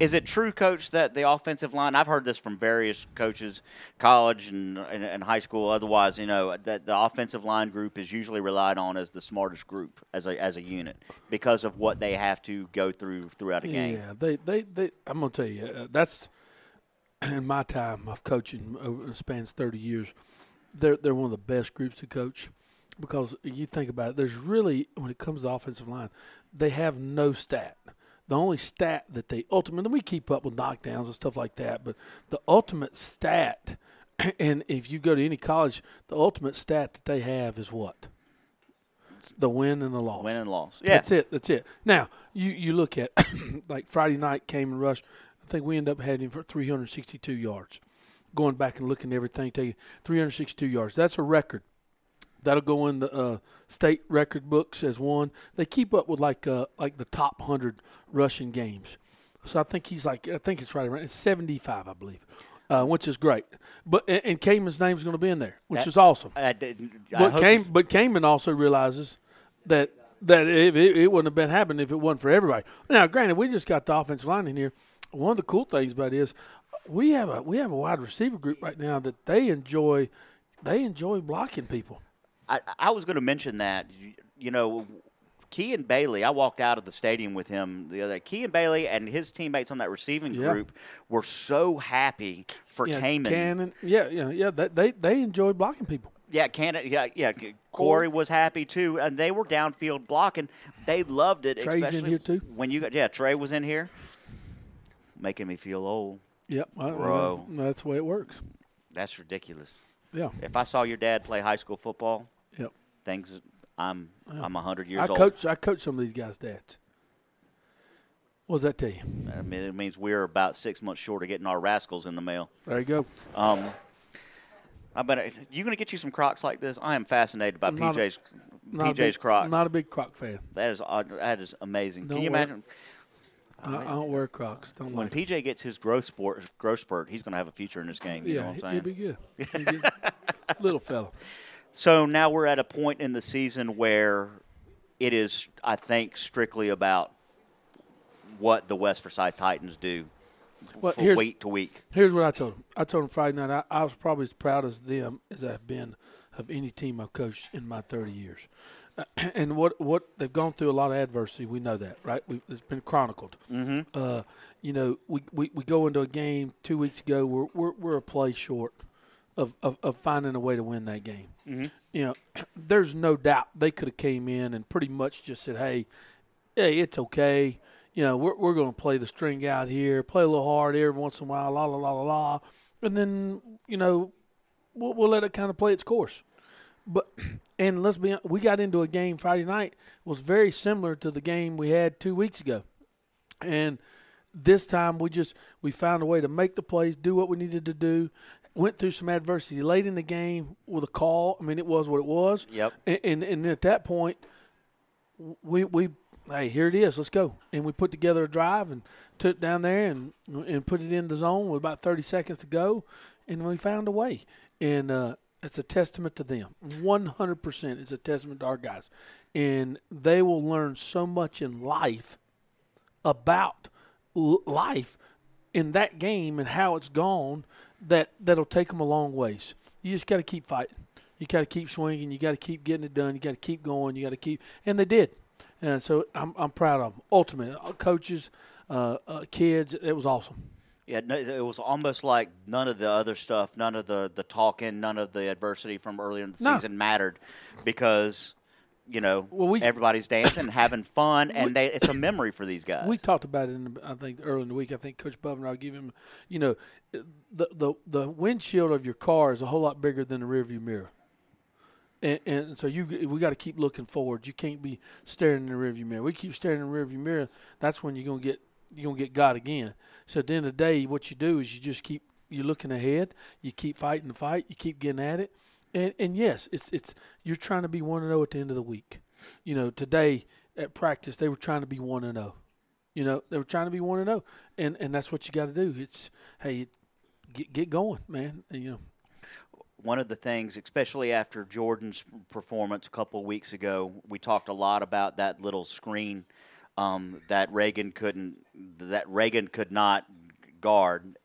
Is it true, Coach, that the offensive line? I've heard this from various coaches, college and, and, and high school. Otherwise, you know that the offensive line group is usually relied on as the smartest group as a as a unit because of what they have to go through throughout a game. Yeah, they, they, they I'm gonna tell you uh, that's in my time of coaching over spans 30 years. They're they're one of the best groups to coach because you think about it. There's really when it comes to offensive line, they have no stat. The only stat that they ultimately we keep up with knockdowns and stuff like that, but the ultimate stat, and if you go to any college, the ultimate stat that they have is what? The win and the loss. Win and loss. Yeah. That's it. That's it. Now you you look at like Friday night came and rush. I think we end up having for 362 yards. Going back and looking at everything, taking 362 yards. That's a record. That'll go in the uh, state record books as one. They keep up with like uh, like the top hundred rushing games. So I think he's like I think it's right around it's 75, I believe, uh, which is great. But and, and Cayman's name's going to be in there, which That- is awesome. I I but Cayman, but Cayman also realizes that that it, it, it wouldn't have been happening if it wasn't for everybody. Now, granted, we just got the offensive line in here. One of the cool things about it is we have a we have a wide receiver group right now that they enjoy they enjoy blocking people. I, I was going to mention that. You, you know, Key and Bailey. I walked out of the stadium with him the other. Key and Bailey and his teammates on that receiving Yeah. group were so happy for yeah, Cayman. Cannon, yeah, yeah, yeah. They they, they enjoy blocking people. Yeah, Canada. Yeah, yeah. Corey was happy too, and they were downfield blocking. They loved it. Trey's in here, too? When you got yeah, Trey was in here, making me feel old. Yep, I- I bro. know. that's the way it works. That's ridiculous. Yeah. If I saw your dad play high school football, Yep. things. I'm Yeah. I'm hundred years I old. coach I coach some of these guys' dads. What does that tell you? I mean, it means we're about six months short of getting our rascals in the mail. There you go. Um, I bet you going to get you some Crocs like this. I am fascinated by I'm a- PJ's a PJ's big- Crocs. Not a big Croc fan. That is uh, that is amazing. Don't Can you wear- imagine? I, I don't wear Crocs. Don't When like. PJ gets his growth sport, growth spurt, he's going to have a future in this game. You yeah, know what I'm saying? he'll be good. He'll be good. Little fella. So now we're at a point in the season where it is, I think, strictly about what the West Forsyth Titans do Well, from week to week. Here's what I told them. I told them Friday night I, I was probably as proud as them as I've been of any team I've coached in my 30 years. and what what they've gone through a lot of adversity. We know that, right? We, it's been chronicled. Mhm. Uh, you know, we, we, we go into a game two weeks ago. We're we're, we're a play short of, of, of finding a way to win that game. Mhm. You know, there's no doubt they could have came in and pretty much just said, "Hey, hey, it's okay. You know, we're we're going to play the string out here, play a little hard every once in a while, la la la la la, and then you know, we'll, we'll let it kind of play its course." But and let's be we got into a game Friday night was very similar to the game we had two weeks ago, and this time we just we found a way to make the plays, do what we needed to do. Went through some adversity late in the game with a call. I mean, it was what it was. Yep. And and, and at that point, we we hey here it is, let's go. And we put together a drive and took it down there and and put it in the zone with about thirty seconds to go, and we found a way. And uh, it's a testament to them. One hundred percent, is a testament to our guys, and they will learn so much in life about life in that game and how it's gone that that'll take them a long ways. You just got to keep fighting. You got to keep swinging. You got to keep getting it done. You got to keep going. You got to keep, and they did. And so I'm I'm proud of them. Ultimately, uh, coaches, uh, uh, kids, it was awesome. Yeah, no, it was almost like none of the other stuff, none of the the talking, none of the adversity from earlier in the No. season mattered because you know Well, we- everybody's dancing, having fun, and they, it's a memory for these guys. We talked about it in the, I think early in the week. I think Coach Bubner, I'll give him, you know, the the the windshield of your car is a whole lot bigger than the rearview mirror. And, and so you we got to keep looking forward. You can't be staring in the rearview mirror. We keep staring in the rearview mirror. That's when you're gonna get you're gonna get God again. So at the end of the day, what you do is you just keep you're looking ahead. You keep fighting the fight. You keep getting at it. And and yes, it's it's you're trying to be one and zero at the end of the week. You know, today at practice they were trying to be one and zero. You know, they were trying to be one and zero, and and that's what you got to do. It's hey, get get going, man. And, you know, one of the things, especially after Jordan's performance a couple of weeks ago, we talked a lot about that little screen um, that Reagan couldn't, that Reagan could not guard,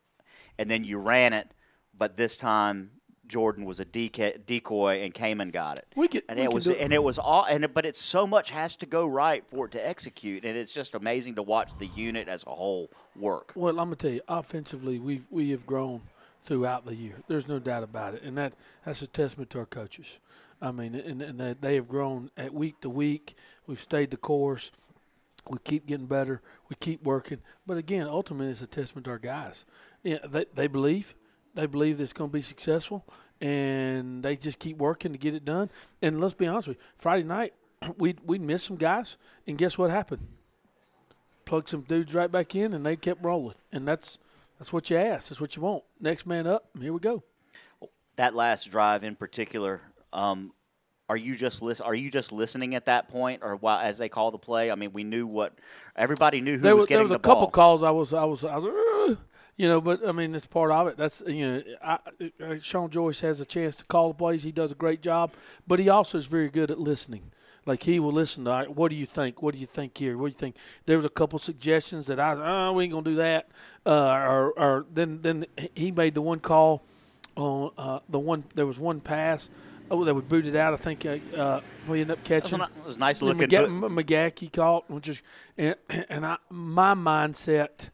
and then you ran it, but this time Jordan was a deca- decoy and Cayman got it. We could- and we it was it. and it was all and it- but it's so much has to go right for it to execute, and it's just amazing to watch the unit as a whole work. Well, I'm gonna tell you, offensively, we we have grown throughout the year. There's no doubt about it, and that that's a testament to our coaches. I mean, and, and they, they have grown at week to week. We've stayed the course. We keep getting better. We keep working. But again, ultimately, it's a testament to our guys. Yeah, they they believe they believe that it's going to be successful, and they just keep working to get it done. And let's be honest with you, Friday night we we missed some guys, and guess what happened? Plugged some dudes right back in, and they kept rolling. And that's that's what you ask. That's what you want. Next man up. Here we go. that last drive in particular, um, are you just Are you just listening at that point, or while as they call the play? I mean, we knew what everybody knew who there was, was getting there was the a couple calls. I was I was I was. You know, but I mean, it's part of it. That's you know, I, uh, Sean Joyce has a chance to call the plays. He does a great job, but he also is very good at listening. Like he will listen to, "All right, what do you think? What do you think here? What do you think? There was a couple suggestions that I, oh, we ain't gonna do that. Uh, or, or then then he made the one call on uh, the one. There was one pass. Oh, that we booted out. I think uh, uh, we ended up catching. it was nice looking McGa- boot. M- caught, which is and and I my mindset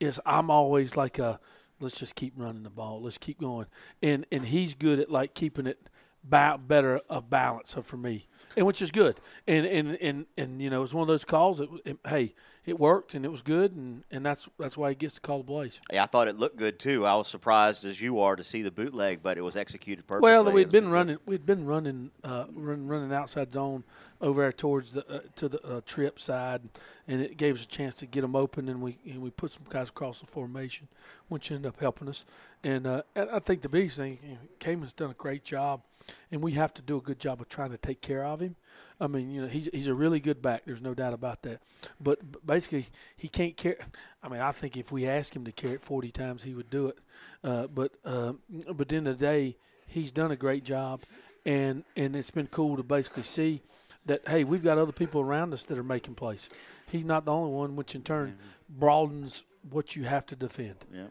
is I'm always like a let's just keep running the ball, let's keep going, and and he's good at like keeping it ba- better of balance for me, and which is good, and and and and you know it's one of those calls that it, hey it worked and it was good, and and that's that's why he gets to call the plays. Yeah, I thought it looked good too. I was surprised as you are to see the bootleg, but it was executed perfectly. Well, we'd been running. We'd been running, uh, run, running outside zone over there towards the uh, to the uh, trip side, and it gave us a chance to get them open, and we and we put some guys across the formation, which ended up helping us. And uh, and I think the biggest thing, you know, Cayman's done a great job, and we have to do a good job of trying to take care of him. I mean, you know, he's he's a really good back. There's no doubt about that. But, but basically, he can't carry. I mean, I think if we asked him to carry it 40 times, he would do it. Uh, but uh, but at the end of the day, he's done a great job, and and it's been cool to basically see that hey, we've got other people around us that are making plays. He's not the only one, which in turn broadens what you have to defend. Yeah.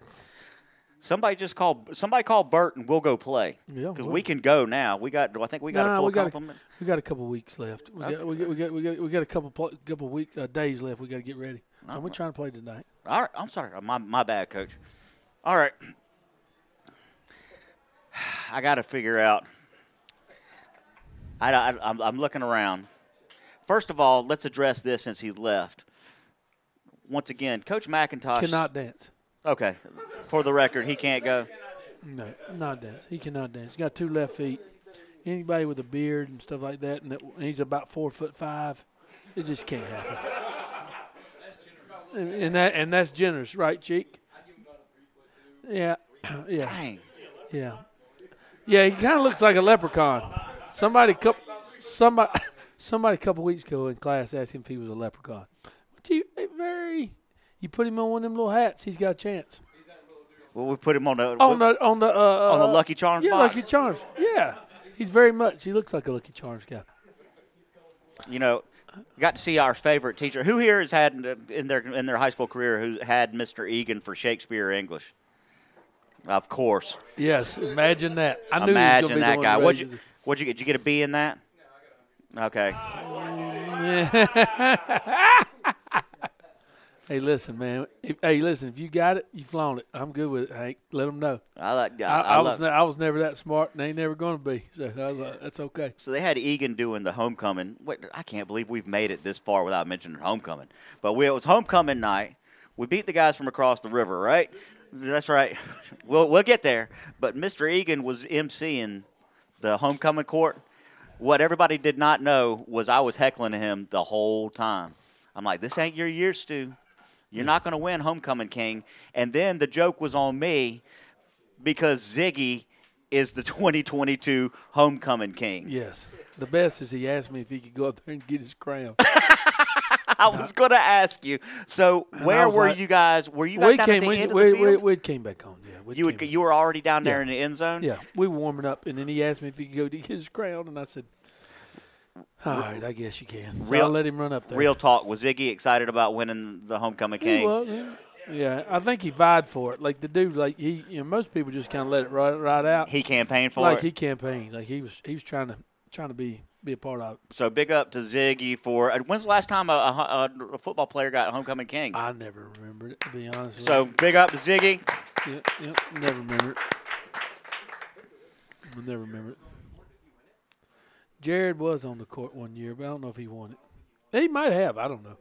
Somebody just call somebody call Bert and we'll go play. Yeah, because we'll- we can go now. We got. I think we got Nah, a full we got complement. A, we got a couple weeks left. We, got, we got we got we got we got a couple pl- couple week uh, days left. We got to get ready. So we're trying to play tonight. All right, I'm sorry. My my bad, coach. All right. I got to figure out. I, I, I'm, I'm looking around. First of all, let's address this since he left. Once again, Coach McIntosh Cannot dance. Okay, for the record, he can't go. No, not dance. He cannot dance. He's got two left feet. Anybody with a beard and stuff like that, and, that, and he's about four foot five, it just can't happen. And, and that and that's generous, right, Cheek? Yeah, yeah, yeah, yeah. He kind of looks like a leprechaun. Somebody, couple, somebody, somebody, a couple weeks ago in class asked him if he was a leprechaun. But you very, you put him on one of them little hats, he's got a chance. Well, we put him on the On the on the uh, on the uh, Lucky Charms Yeah, box. Lucky Charms. Yeah, he's very much. He looks like a Lucky Charms guy. you know, got to see our favorite teacher. Who here has had in their in their high school career who had Mr. Egan for Shakespeare English? Of course. Yes, imagine that. I knew Imagine he was that going to be the guy. What'd you What'd you get? Did you get a B in that? Okay. hey, listen, man. If, hey, listen. If you got it, you flown it. I'm good with it, Hank. Let them know. I like. I, I, I was ne- I was never that smart, and they ain't never going to be. So I was like, that's okay. So they had Egan doing the homecoming. Wait, I can't believe we've made it this far without mentioning homecoming. But we, it was homecoming night. We beat the guys from across the river, right? That's right. We'll we'll get there. But Mr. Egan was emceeing the homecoming court. What everybody did not know was I was heckling him the whole time. I'm like, this ain't your year, Stu. You're not going to win homecoming king. And then the joke was on me because Ziggy is the 2022 homecoming king. Yes. The best is he asked me if he could go up there and get his crown. I was going to ask you. So And where were like- you guys? Were you guys we down came, at the we, end we, we, field? we came back on. Yeah, we you would, you were already down there in the end zone. Yeah, we were warming up, and then he asked me if he could go to get his crown, and I said, "All right, I guess you can." So I let him run up there. Real talk. Was Ziggy excited about winning the homecoming king? was, yeah. Yeah, I think he vied for it. Like the dude, like he, you know, most people just kind of let it right, right out. He campaigned for like it? he campaigned. Like he was, he was trying to, trying to be, be a part of it. So big up to Ziggy for. uh, When's the last time a, a, a football player got homecoming king? I never remembered it to be honest. with So you. big up to Ziggy. Yep, yep, never remember it. I never remember it. Jared was on the court one year, but I don't know if he won it. He might have. I don't know.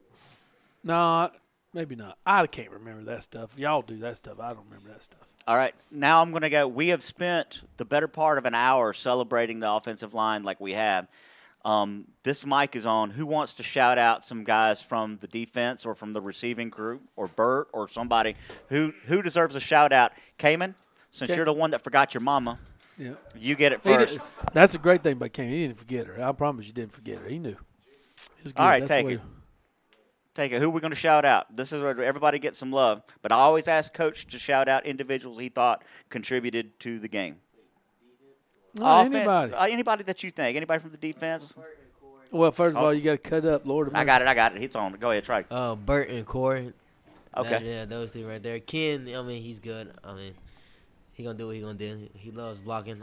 No, maybe not. I can't remember that stuff. Y'all do that stuff. I don't remember that stuff. All right, now I'm going to go. We have spent the better part of an hour celebrating the offensive line like we have. Um, this mic is on. Who wants to shout out some guys from the defense or from the receiving group or Bert or somebody who who deserves a shout out? Cayman, since Okay. you're the one that forgot your mama, Yeah. you get it He first. that's a great thing about Cam. He didn't forget her. I promise you didn't forget her. He knew. It was good. All right, That's take it. Take it. Who are we going to shout out? This is where everybody gets some love. But I always ask Coach to shout out individuals he thought contributed to the game. No, Offen- anybody. uh, anybody that you think. Anybody from the defense? Well, first of Oh. all, you got to cut up, Lord. of I got it. I got it. It's on. Go ahead. Try. Uh, Bert and Corey. Okay. That- yeah, those two right there. Ken, I mean, he's good. I mean, he gonna do what he gonna do. He loves blocking,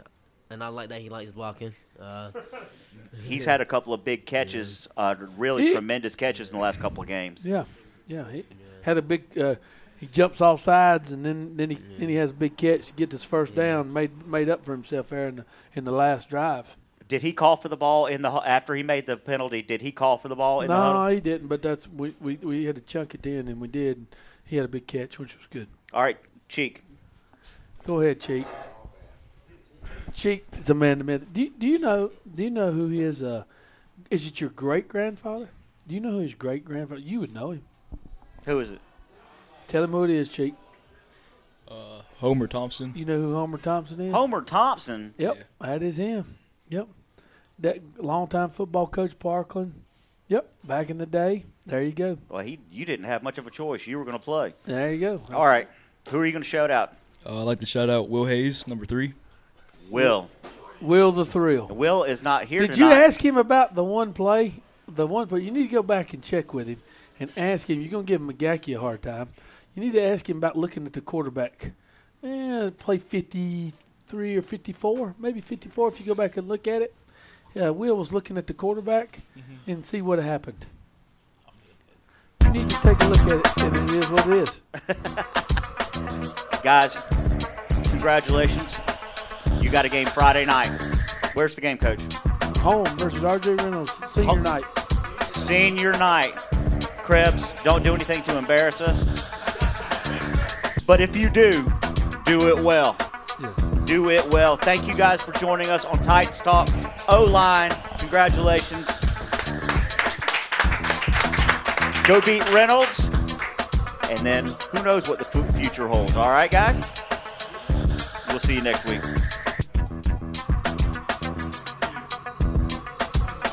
and I like that he likes blocking. Uh, He's had a couple of big catches, uh, really He- tremendous catches in the last couple of games. Yeah, yeah. He had a big. Uh, he jumps off sides and then then he then he has a big catch to get this first down. Made made up for himself there in the in the last drive. Did he call for the ball in the after he made the penalty? Did he call for the ball in the? No, he didn't. But that's we, we we had to chunk it in and we did. He had a big catch, which was good. All right, Cheek. Go ahead, Cheek. Cheek is a man to man. Do you, do you know? Do you know who his? Uh, is it your great grandfather? Do you know who his great grandfather? You would know him. Who is it? Tell him who it is, Cheek. Uh, Homer Thompson. You know who Homer Thompson is? Homer Thompson. Yep, that is him. Yep, that longtime football coach Parkland. Yep, back in the day. There you go. Well, he you didn't have much of a choice. You were going to play. There you go. All right. Who are you going to shout out? Uh, I'd like to shout out Will Hayes, number three. Will. Will the thrill. Will is not here Did you ask him about the one play? The one play. You need to go back and check with him and ask him. You're gonna give McGackey a hard time. You need to ask him about looking at the quarterback eh, play 53 or 54, maybe 54 if you go back and look at it. Yeah, Will was looking at the quarterback and see what happened. You need to take a look at it, and it is what it is. Guys, congratulations. You got a game Friday night. Where's the game, Coach? Home versus RJ Reynolds, senior night. Senior night. Krebs, don't do anything to embarrass us. But if you do, do it well. Do it well. Thank you guys for joining us on Titans Talk. O line, congratulations. Go beat Reynolds. And then who knows what the future holds. All right, guys? We'll see you next week.